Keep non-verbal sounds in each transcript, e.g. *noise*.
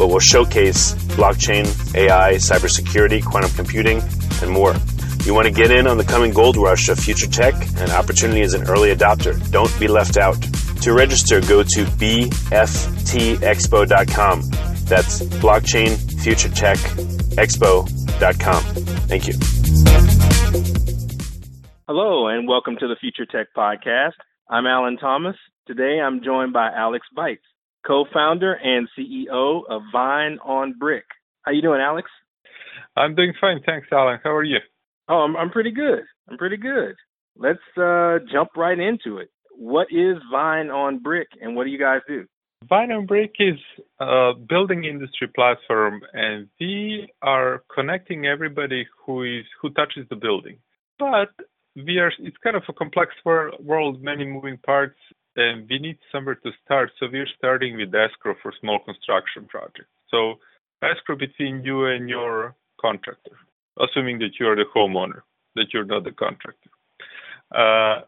but will showcase blockchain, AI, cybersecurity, quantum computing, and more. You want to get in on the coming gold rush of future tech and opportunity as an early adopter. Don't be left out. To register, go to bftexpo.com. That's blockchain future tech expo.com. Thank you. Hello, and welcome to the Future Tech Podcast. I'm Alan Thomas. Today I'm joined by Alex Bites co-founder and CEO of Vine on Brick. How you doing, Alex? I'm doing fine, thanks, Alan. How are you? Oh, I'm, I'm pretty good. I'm pretty good. Let's uh, jump right into it. What is Vine on Brick, and what do you guys do? Vine on Brick is a building industry platform, and we are connecting everybody who is who touches the building. But we are it's kind of a complex world, many moving parts, and we need somewhere to start. So we're starting with escrow for small construction projects. So escrow between you and your contractor, assuming that you are the homeowner, that you're not the contractor. Uh,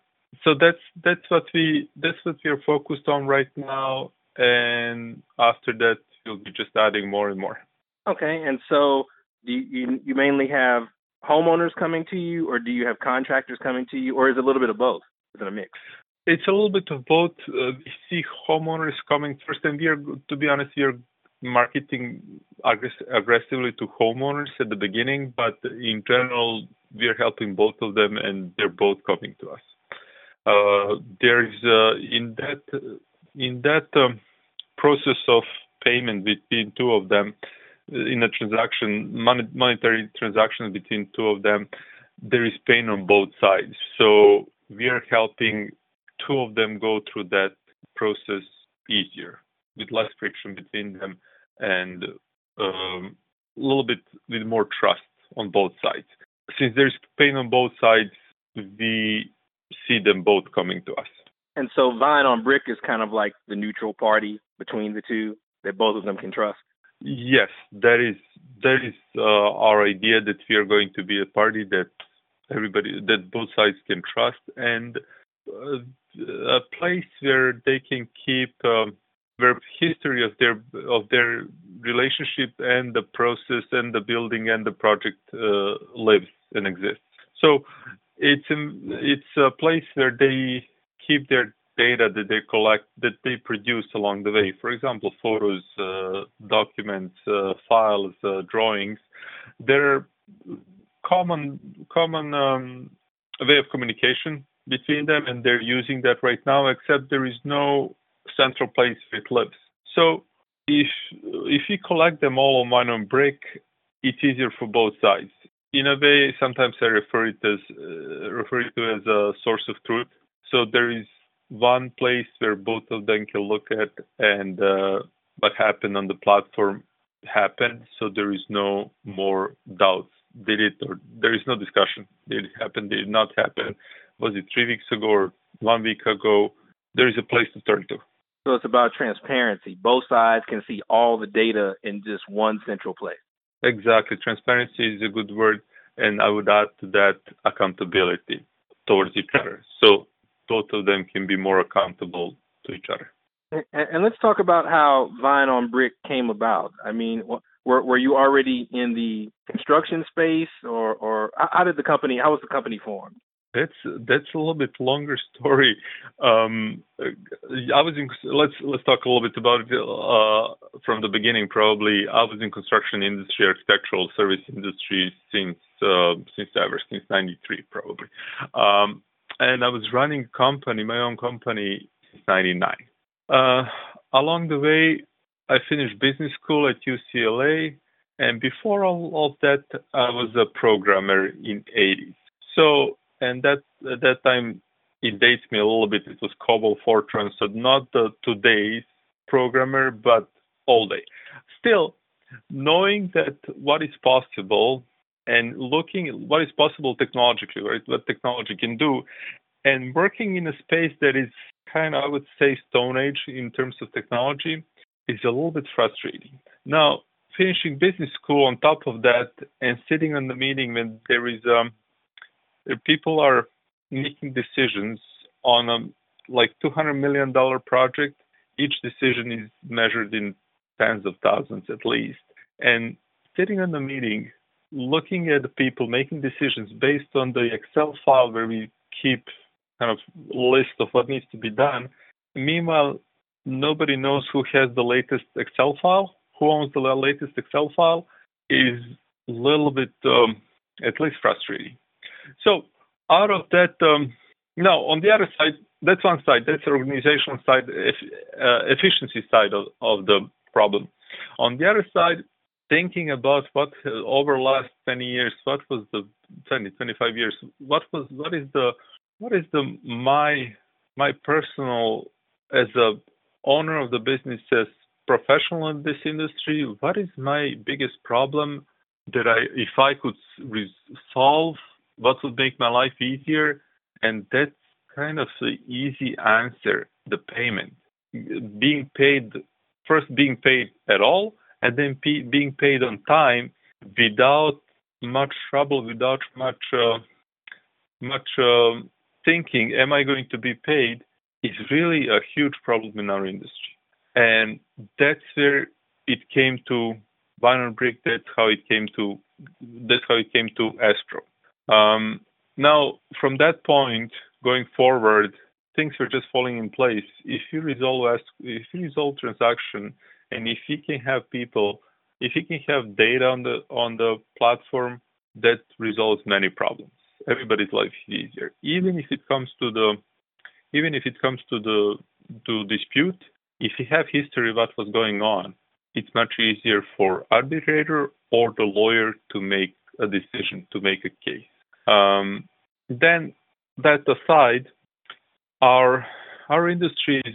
so that's that's what we that's what we are focused on right now, and after that you'll be just adding more and more. Okay, and so do you you mainly have homeowners coming to you, or do you have contractors coming to you, or is it a little bit of both? Is it a mix? It's a little bit of both. Uh, we see homeowners coming first, and we are, to be honest, we are marketing aggress- aggressively to homeowners at the beginning, but in general, we are helping both of them, and they're both coming to us. Uh, there's uh, in that in that um, process of payment between two of them, in a transaction, mon- monetary transaction between two of them, there is pain on both sides. So we are helping two of them go through that process easier with less friction between them and um, a little bit with more trust on both sides. Since there's pain on both sides, we see them both coming to us. And so Vine on Brick is kind of like the neutral party between the two that both of them can trust. Yes, that is that is uh, our idea that we are going to be a party that everybody that both sides can trust and a place where they can keep um, their history of their of their relationship and the process and the building and the project uh, lives and exists. So it's a, it's a place where they keep their data that they collect that they produce along the way. For example, photos, uh, documents, uh, files, uh, drawings. They're common common um, way of communication between them, and they're using that right now, except there is no central place it lives. So if if you collect them all on Vine on Brick, it's easier for both sides. In a way, sometimes I refer it as uh, refer it to as a source of truth. So there is one place where both of them can look at and uh, what happened on the platform happened. So there is no more doubts. Did it or there is no discussion. Did it happen? Did it not happen? Was it three weeks ago or one week ago? There is a place to turn to. So it's about transparency. Both sides can see all the data in just one central place. Exactly. Transparency is a good word. And I would add to that accountability towards each other. So both of them can be more accountable to each other. And, and let's talk about how Vine on Brick came about. I mean, were were you already in the construction space, or or how did the company? How was the company formed? That's that's a little bit longer story. Um, I was in. Let's let's talk a little bit about it uh, from the beginning. Probably, I was in construction industry, architectural service industry since uh, since ever since '93, probably. Um, and I was running company, my own company, since '99. Uh, along the way, I finished business school at UCLA, and before all of that, I was a programmer in '80s. So and that at that time it dates me a little bit. It was COBOL Fortran, so not the today's programmer, but all day. Still, knowing that what is possible and looking at what is possible technologically, right? What technology can do, and working in a space that is kind of, I would say, Stone Age in terms of technology, is a little bit frustrating. Now, finishing business school on top of that, and sitting in the meeting when there is um, people are making decisions on a like 200 million dollar project each decision is measured in tens of thousands at least. And sitting in the meeting looking at the people making decisions based on the excel file where we keep kind of list of what needs to be done meanwhile nobody knows who has the latest excel file who owns the latest excel file is a little bit um, at least frustrating so out of that, um, now on the other side, that's one side. That's the organizational side, uh, efficiency side of, of the problem. On the other side, thinking about what over the last 20 years, what was the 20, 25 years, what was, what is the, what is the my my personal as a owner of the business as professional in this industry, what is my biggest problem that I, if I could resolve what would make my life easier? And that's kind of the easy answer the payment. Being paid, first being paid at all, and then p- being paid on time without much trouble, without much, uh, much uh, thinking, am I going to be paid? Is really a huge problem in our industry. And that's where it came to Vine Brick. That's how it came to. That's how it came to Escrow. Um, now, from that point going forward, things are just falling in place. If you resolve if you resolve transaction, and if you can have people, if you can have data on the on the platform, that resolves many problems. Everybody's life is easier. Even if it comes to the even if it comes to the to dispute, if you have history of what was going on, it's much easier for arbitrator or the lawyer to make a decision, to make a case. Um, then that aside, our our industry is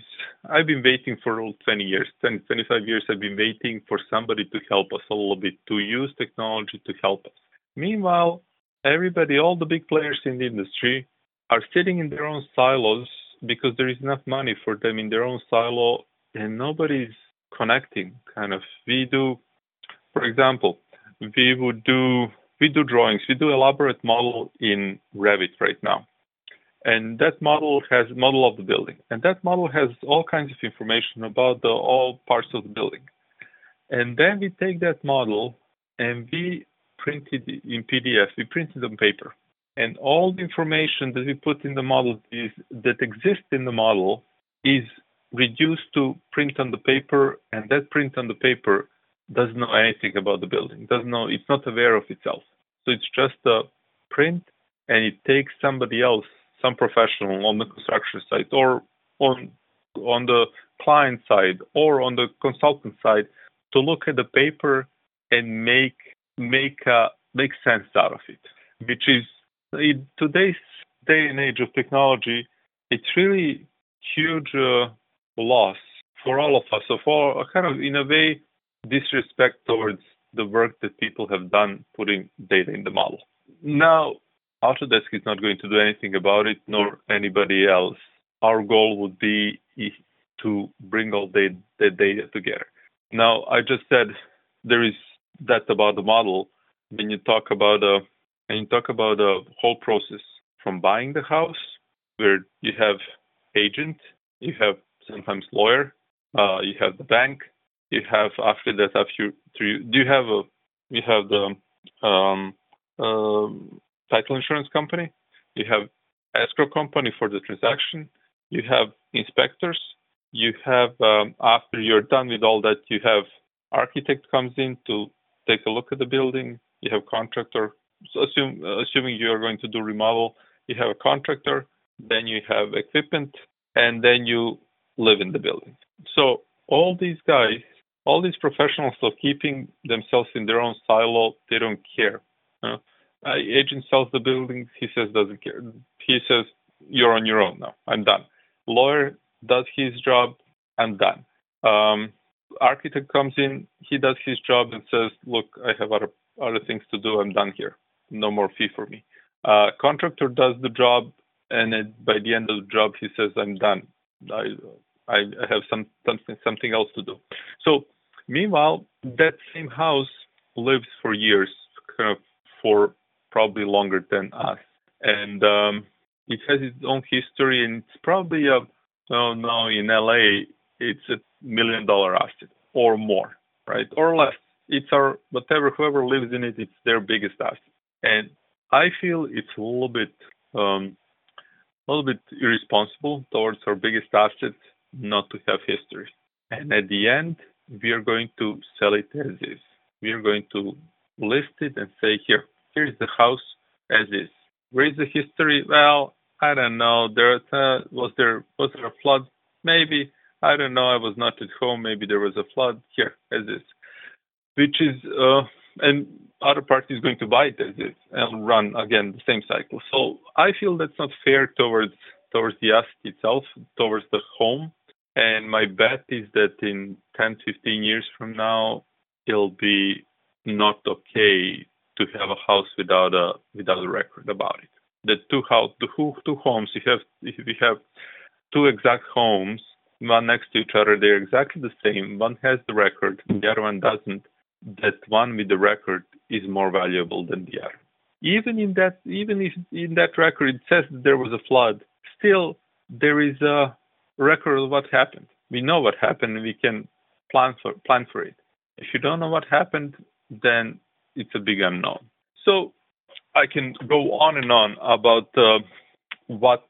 I've been waiting for all 20 years, 20, 25 years. I've been waiting for somebody to help us a little bit, to use technology to help us. Meanwhile, everybody, all the big players in the industry, are sitting in their own silos because there is enough money for them in their own silo, and nobody's connecting. Kind of, we do, for example, we would do we do drawings. We do elaborate model in Revit right now. And that model has model of the building. And that model has all kinds of information about the all parts of the building. And then we take that model and we print it in PDF, we print it on paper. And all the information that we put in the model is that exists in the model is reduced to print on the paper, and that print on the paper doesn't know anything about the building, doesn't know, it's not aware of itself. So it's just a print and it takes somebody else, some professional on the construction site or on on the client side or on the consultant side to look at the paper and make make uh, make sense out of it, which is in today's day and age of technology, it's really huge uh, loss for all of us. So for kind of in a way disrespect towards the work that people have done putting data in the model. Now, Autodesk is not going to do anything about it, nor anybody else. Our goal would be to bring all the, the data together. Now, I just said there is that about the model. When you talk about a, and you talk about the whole process from buying the house, where you have agent, you have sometimes lawyer, uh, you have the bank, you have after that after you do you have a you have the um, um, title insurance company, you have escrow company for the transaction, you have inspectors, you have um, after you're done with all that, you have architect comes in to take a look at the building. You have contractor. So assume, assuming you are going to do remodel, you have a contractor, then you have equipment, and then you live in the building. So all these guys, all these professionals are keeping themselves in their own silo. They don't care. Uh, agent sells the building. He says doesn't care. He says you're on your own now. I'm done. Lawyer does his job. I'm done. Um, architect comes in. He does his job and says, "Look, I have other other things to do. I'm done here. No more fee for me." Uh, contractor does the job, and it, by the end of the job, he says, "I'm done. I I, I have some something something else to do." So, meanwhile, that same house lives for years, kind of for probably longer than us, and um, it has its own history, and it's probably a oh no in LA it's a million dollar asset or more, right? Or less. It's our whatever whoever lives in it, it's their biggest asset. And I feel it's a little bit um, a little bit irresponsible towards our biggest asset not to have history. And at the end, we are going to sell it as is. We are going to list it and say, here, here's the house as is. Where is the history? Well, I don't know. There uh, was there was there a flood? Maybe. I don't know. I was not at home. Maybe there was a flood. Here, as is, which is, uh, and other party is going to buy it as is and run again the same cycle. So I feel that's not fair towards towards the asset itself, towards the home. And my bet is that in 10, 15 years from now, it'll be not okay to have a house without a without a record about it. The two house, the two, two homes, you have if you have two exact homes one next to each other. They're exactly the same. One has the record, the other one doesn't. That one with the record is more valuable than the other. Even in that, even if in that record it says there was a flood, still there is a record of what happened. We know what happened, we can plan for plan for it. If you don't know what happened, then it's a big unknown. So I can go on and on about uh, what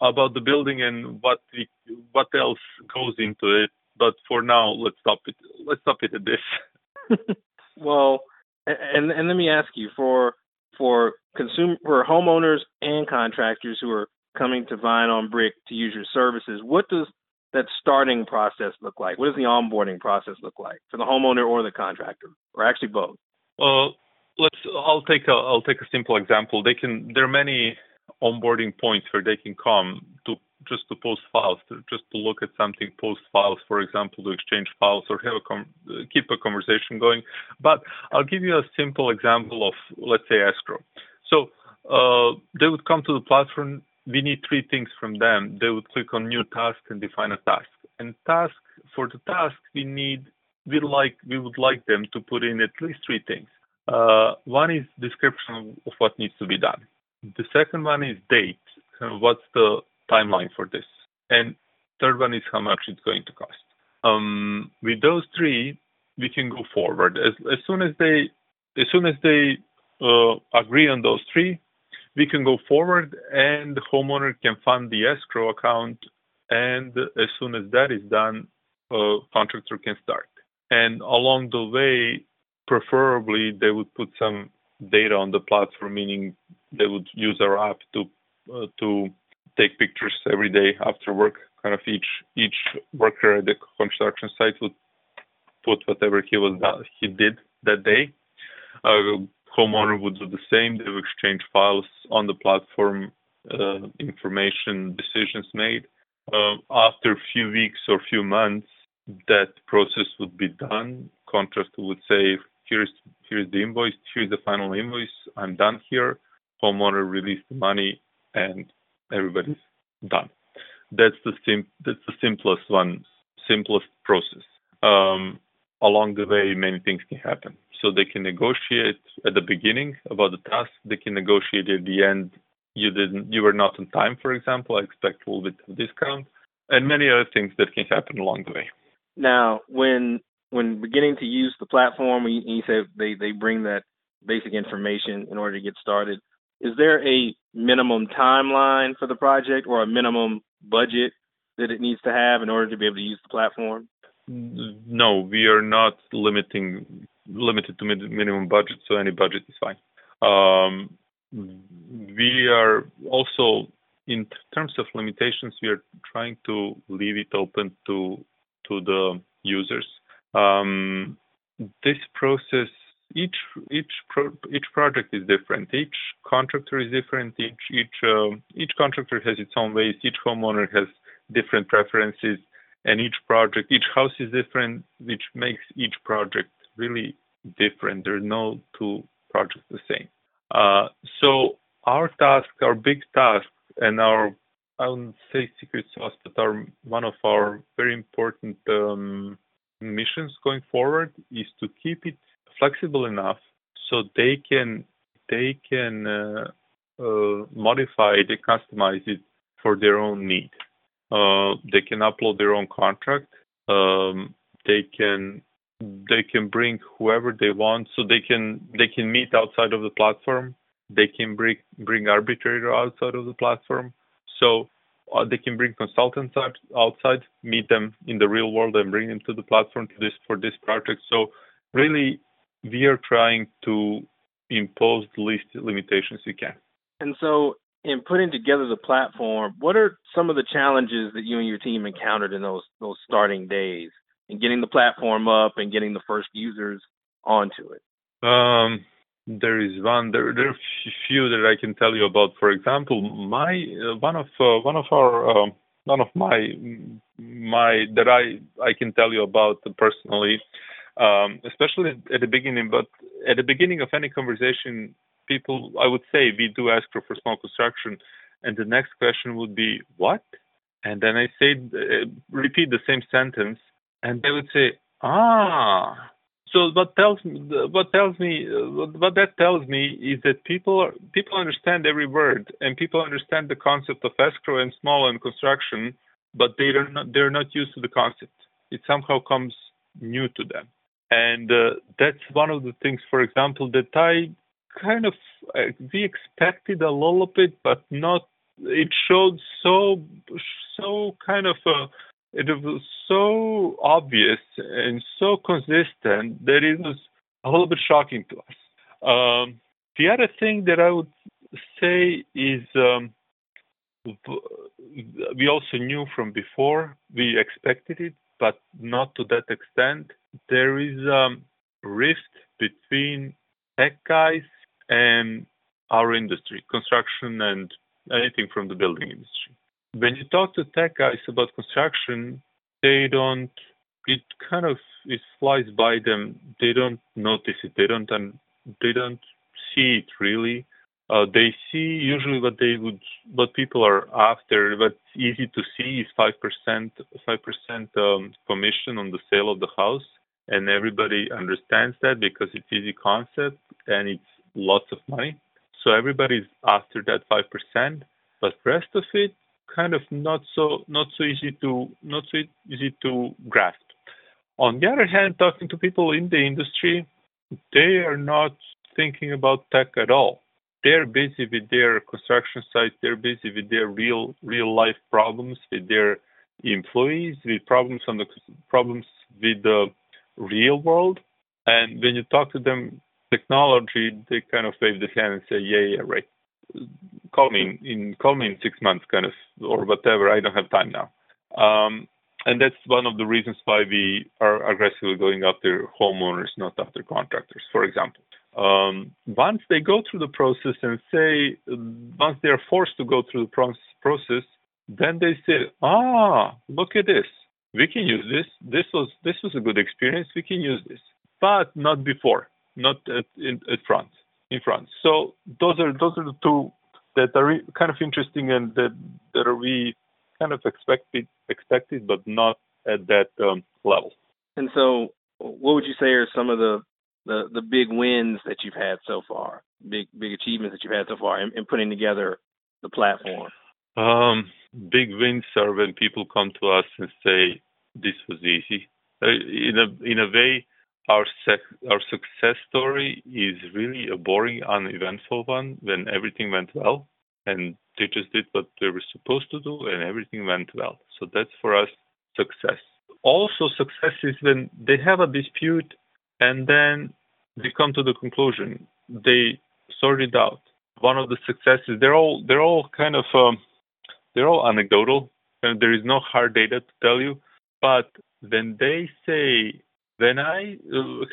about the building and what we, what else goes into it. But for now, let's stop it. Let's stop it at this. *laughs* well, and and let me ask you for for consumer for homeowners and contractors who are coming to Vine on Brick to use your services, what does that starting process look like? What does the onboarding process look like for the homeowner or the contractor, or actually both? Well, let's. I'll take a. I'll take a simple example. They can. There are many onboarding points where they can come to just to post files, to, just to look at something, post files, for example, to exchange files or have a com- keep a conversation going. But I'll give you a simple example of, let's say, escrow. So uh, they would come to the platform. We need three things from them. They would click on new task and define a task. And task for the task, we need we like we would like them to put in at least three things. Uh, one is description of what needs to be done. The second one is date. What's the timeline for this? And third one is how much it's going to cost. Um, with those three, we can go forward. As, as soon as they as soon as they uh, agree on those three, we can go forward, and the homeowner can fund the escrow account. And as soon as that is done, a contractor can start. And along the way, preferably they would put some data on the platform, meaning they would use our app to uh, to take pictures every day after work. Kind of each each worker at the construction site would put whatever he was he did that day. Uh, homeowner would do the same. They would exchange files on the platform, uh, information, decisions made. Uh, after a few weeks or few months, that process would be done. Contractor would say, "Here's here's the invoice. Here's the final invoice. I'm done here." Homeowner release the money, and everybody's done. That's the sim- that's the simplest one, simplest process. Um, along the way, many things can happen. So they can negotiate at the beginning about the task. They can negotiate at the end. You didn't, you were not on time, for example. I expect a little bit of discount, and many other things that can happen along the way. Now, when when beginning to use the platform, you, you said they they bring that basic information in order to get started. Is there a minimum timeline for the project or a minimum budget that it needs to have in order to be able to use the platform? No, we are not limiting limited to minimum budget, so any budget is fine. Um, we are also, in terms of limitations, we are trying to leave it open to to the users. Um, this process, each each pro, each project is different. Each contractor is different. Each each uh, each contractor has its own ways. Each homeowner has different preferences, and each project, each house is different, which makes each project really different. There are no two projects the same. Uh, so our task, our big task, and our I wouldn't say secret sauce, but our one of our very important um, missions going forward is to keep it flexible enough so they can they can uh, uh, modify it, customize it for their own need. Uh, they can upload their own contract. Um, they can they can bring whoever they want. So they can they can meet outside of the platform. They can bring bring arbitrator outside of the platform. So uh, they can bring consultants out, outside meet them in the real world and bring them to the platform to this for this project. So really we are trying to impose the least limitations we can. And so in putting together the platform what are some of the challenges that you and your team encountered in those those starting days and getting the platform up and getting the first users onto it? Um, there is one. There, there are few that I can tell you about. For example, my uh, one of uh, one of our uh, one of my my that I I can tell you about personally, um, especially at the beginning. But at the beginning of any conversation, people I would say we do ask for small construction, and the next question would be what, and then I say uh, repeat the same sentence, and they would say, ah. So what tells me, what tells me, what that tells me is that people are, people understand every word, and people understand the concept of escrow and small and construction, but they are not they're not used to the concept. It somehow comes new to them, and uh, that's one of the things, for example, that I kind of uh, we expected a little bit, but not. It showed so so kind of. Uh, it was so obvious and so consistent that it was a little bit shocking to us. Um, the other thing that I would say is um, we also knew from before, we expected it, but not to that extent. There is a um, rift between tech guys and our industry, construction and anything from the building industry when you talk to tech guys about construction, they don't. It kind of it flies by them. They don't notice it. They don't. They don't see it really. Uh, they see usually what they would, what people are after. What's easy to see is five percent, five percent um, commission on the sale of the house, and everybody understands that because it's easy concept and it's lots of money. So everybody's after that five percent, but rest of it kind of not so not so easy to not so easy to grasp. On the other hand, talking to people in the industry, they are not thinking about tech at all. They're busy with their construction sites. They're busy with their real real life problems with their employees, with problems on the problems with the real world. And when you talk to them technology, they kind of wave the hand and say, "Yeah, yeah, right." Call me in call me in six months, kind of, or whatever. I don't have time now. Um, and that's one of the reasons why we are aggressively going after homeowners, not after contractors, for example. Um, once they go through the process and say, once they are forced to go through the process, then they say, ah, look at this. We can use this. This was this was a good experience. We can use this, but not before, not at in, at front, in front. So those are those are the two that are kind of interesting and that that are we kind of expected expected, but not at that um, level. And so, what would you say are some of the, the the big wins that you've had so far? Big big achievements that you've had so far in, in putting together the platform. Um, big wins are when people come to us and say, "This was easy." Uh, in a in a way, our sec- our success story is really a boring, uneventful one when everything went well and they just did what they were supposed to do and everything went well. So that's for us success. Also, success is when they have a dispute and then they come to the conclusion. They sort it out. One of the successes, they're all they're all kind of um, they're all anecdotal, and there is no hard data to tell you. But when they say, when I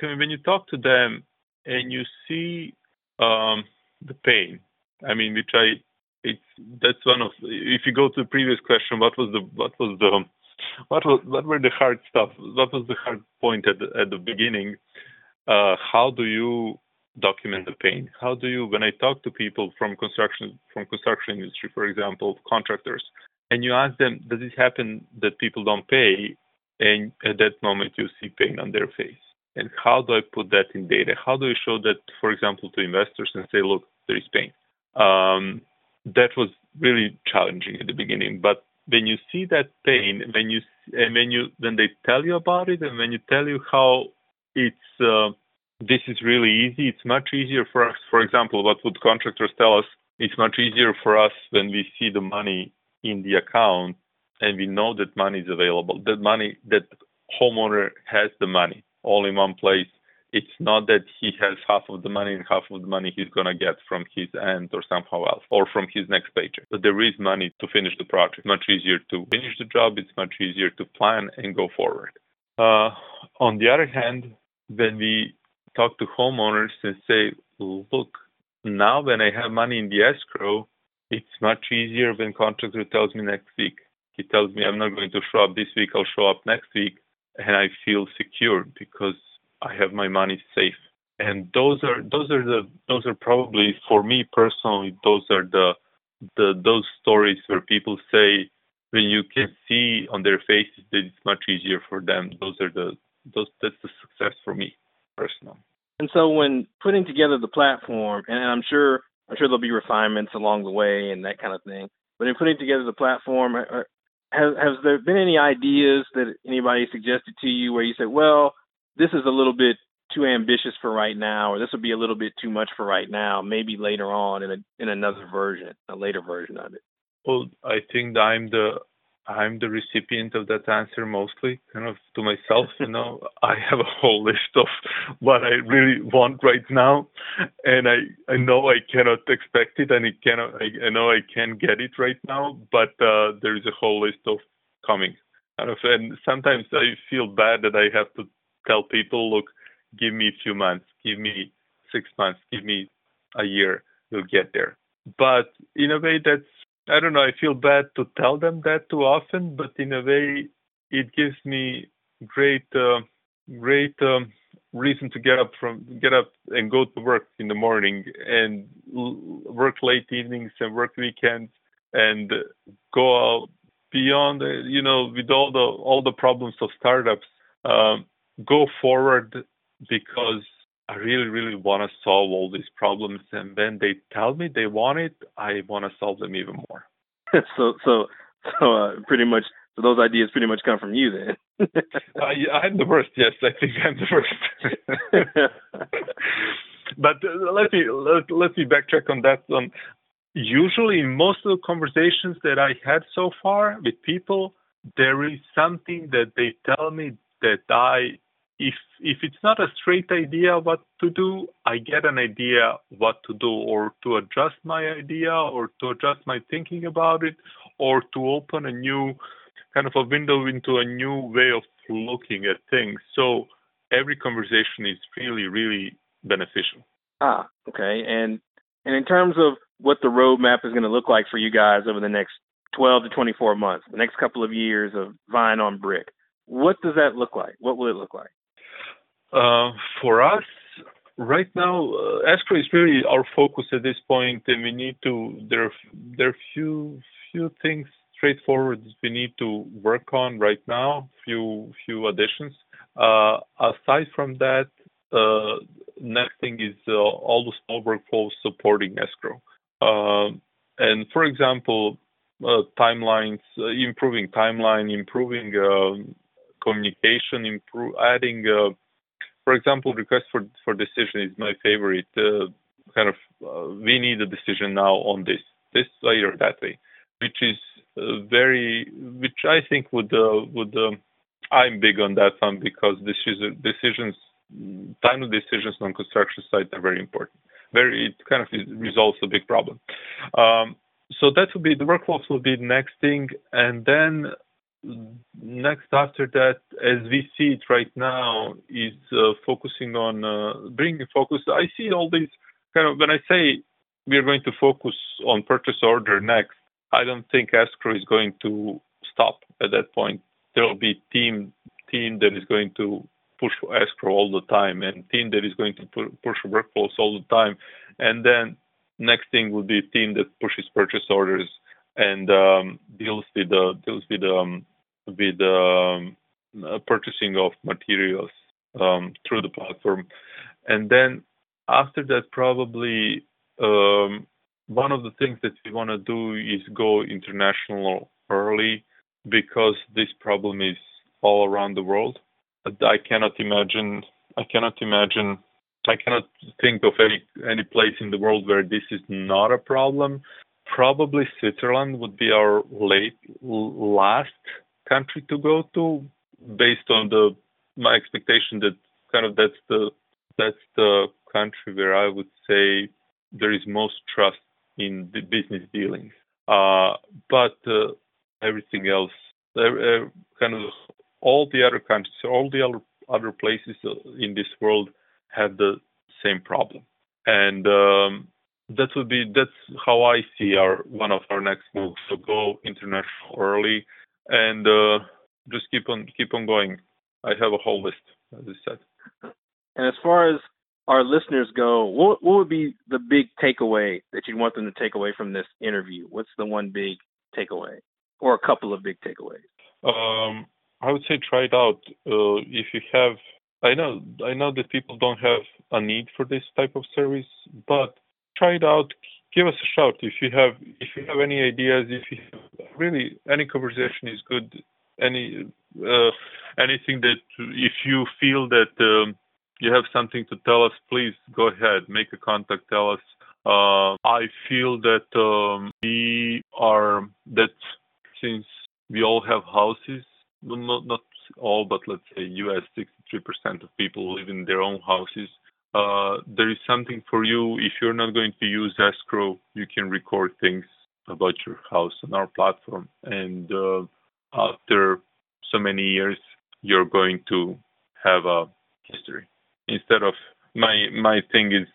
when you talk to them and you see um, the pain, I mean, which I it's that's one of if you go to the previous question, what was the what was the what was what were the hard stuff? What was the hard point at the, at the beginning? Uh, how do you document the pain? How do you when I talk to people from construction from construction industry, for example, contractors, and you ask them, does it happen that people don't pay? And at that moment, you see pain on their face. And how do I put that in data? How do I show that, for example, to investors and say, look, there is pain? Um, that was really challenging at the beginning. But when you see that pain, when you and when you when they tell you about it, and when you tell you how it's uh, this is really easy, it's much easier for us. For example, what would contractors tell us? It's much easier for us when we see the money in the account and we know that money is available. That money, that homeowner has the money all in one place it's not that he has half of the money and half of the money he's to get from his aunt or somehow else or from his next paycheck. But there is money to finish the project. Much easier to finish the job. It's much easier to plan and go forward. Uh, on the other hand, when we talk to homeowners and say, look, now when I have money in the escrow, it's much easier when contractor tells me next week. He tells me I'm not going to show up this week, I'll show up next week, and I feel secure because I have my money safe. And those are those are the those are probably for me personally those are the the those stories where people say when you can see on their faces that it's much easier for them. Those are the those that's the success for me personally. And so when putting together the platform, and I'm sure I'm sure there'll be refinements along the way and that kind of thing. But in putting together the platform, has has there been any ideas that anybody suggested to you where you said, well, this is a little bit too ambitious for right now, or this would be a little bit too much for right now. Maybe later on in a in another version, a later version of it. Well, I think I'm the I'm the recipient of that answer mostly, kind of to myself. You know, *laughs* I have a whole list of what I really want right now, and I I know I cannot expect it, and I cannot I, I know I can't get it right now, but uh, there is a whole list of coming. Kind of, and sometimes I feel bad that I have to tell people, look, give me a few months, give me six months, give me a year, we'll get there. But in a way, that's I don't know. I feel bad to tell them that too often, but in a way, it gives me great, uh, great um, reason to get up from get up and go to work in the morning and l- work late evenings and work weekends and go out beyond, you know, with all the all the problems of startups. Um, go forward because I really, really want to solve all these problems. And then they tell me they want it, I want to solve them even more. *laughs* *laughs* so, so, so, uh, pretty much, so those ideas pretty much come from you then. *laughs* uh, yeah, I'm the worst. Yes, I think I'm the worst. but uh, let me let, let me backtrack on that. Um, usually, in most of the conversations that I had so far with people, there is something that they tell me that I if if it's not a straight idea what to do, I get an idea what to do or to adjust my idea or to adjust my thinking about it or to open a new kind of a window into a new way of looking at things. So every conversation is really, really beneficial. Ah, okay. And and in terms of what the roadmap is going to look like for you guys over the next 12 to 24 months, the next couple of years of Vine on Brick, what does that look like? What will it look like? Uh, for us, right now, uh, escrow is really our focus at this point, and we need to. There, there are few few things straightforward we need to work on right now. Few few additions. Uh, aside from that, uh, next thing is uh, all the small workflows supporting escrow. Um, and for example, uh, timelines, uh, improving timeline, improving communication, improve, adding, uh, for example, request for for decision is my favorite. kind of, we need a decision now on this, this way or that way, which is very, which I think would would um, I'm big on that one because this is decisions, timely decisions on construction sites are very important. Very, it kind of resolves a big problem. Um, so that would be the workflows will be the next thing, and then next after that, as we see it right now, is uh, focusing on uh, bringing focus. I see all these kind of when I say we are going to focus on purchase order next. I don't think escrow is going to stop at that point there will be team team that is going to push escrow all the time and team that is going to push workflows all the time and then next thing will be team that pushes purchase orders and um, deals with the deals with um, with um, uh, purchasing of materials um, through the platform and then after that probably um, one of the things that we want to do is go international early because this problem is all around the world. I cannot imagine. I cannot imagine. I cannot think of any any place in the world where this is not a problem. Probably Switzerland would be our late last country to go to, based on the my expectation that kind of that's the that's the country where I would say there is most trust in the business dealings. Uh, but uh, everything else, uh, kind of all the other countries, all the other other places uh, in this world have the same problem, and um, that would be that's how I see our one of our next moves. So go international early, and uh, just keep on keep on going. I have a whole list, as I said. And as far as our listeners go, what what would be the big takeaway that you'd want them to take away from this interview? What's the one big takeaway? or a couple of big takeaways? Um, I would say try it out. Uh, if you have, I know, I know that people don't have a need for this type of service, but try it out. Give us a shout if you have, if you have any ideas. If you really any conversation is good. Any uh, anything that if you feel that um, you have something to tell us, please go ahead, make a contact, tell us. Uh, I feel that um, we are that since we all have houses, not not all, but let's say US 63% of people live in their own houses. Uh, there is something for you. If you're not going to use escrow, you can record things about your house on our platform. And uh, after so many years, you're going to have a history. Instead of my my thing is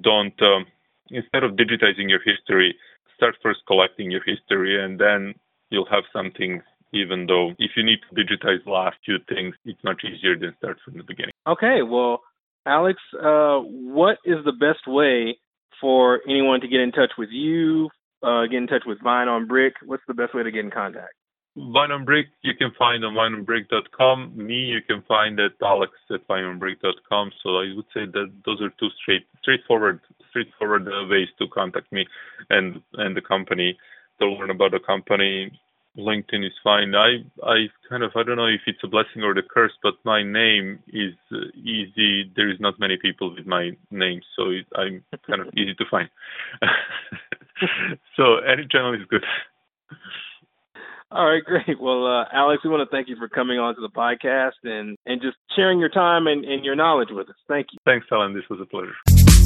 don't um, instead of digitizing your history, start first collecting your history and then you'll have something even though if you need to digitize the last few things, it's much easier than start from the beginning. Okay, well, Alex, uh, what is the best way for anyone to get in touch with you, uh, get in touch with Vine on Brick? What's the best way to get in contact? Vine on Brick, you can find on vineonbrick.com. Me, you can find at alex at vineonbrick.com. So I would say that those are two straight, straightforward, straightforward uh, ways to contact me and and the company to learn about the company. LinkedIn is fine. I I kind of I don't know if it's a blessing or the curse, but my name is uh, easy. There is not many people with my name, so it, I'm kind of easy to find. *laughs* so any channel is good. All right, great. Well, uh, Alex, we want to thank you for coming on to the podcast and, and just sharing your time and, and your knowledge with us. Thank you. Thanks, Alan. This was a pleasure.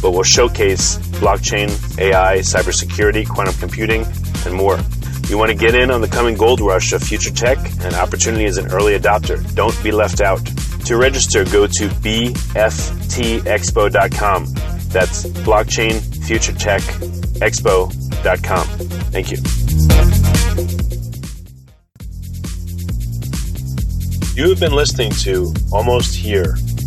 but will showcase blockchain, AI, cybersecurity, quantum computing, and more. You want to get in on the coming gold rush of future tech and opportunity as an early adopter. Don't be left out. To register, go to bftexpo.com. That's blockchain future tech expo.com. Thank you. You have been listening to Almost Here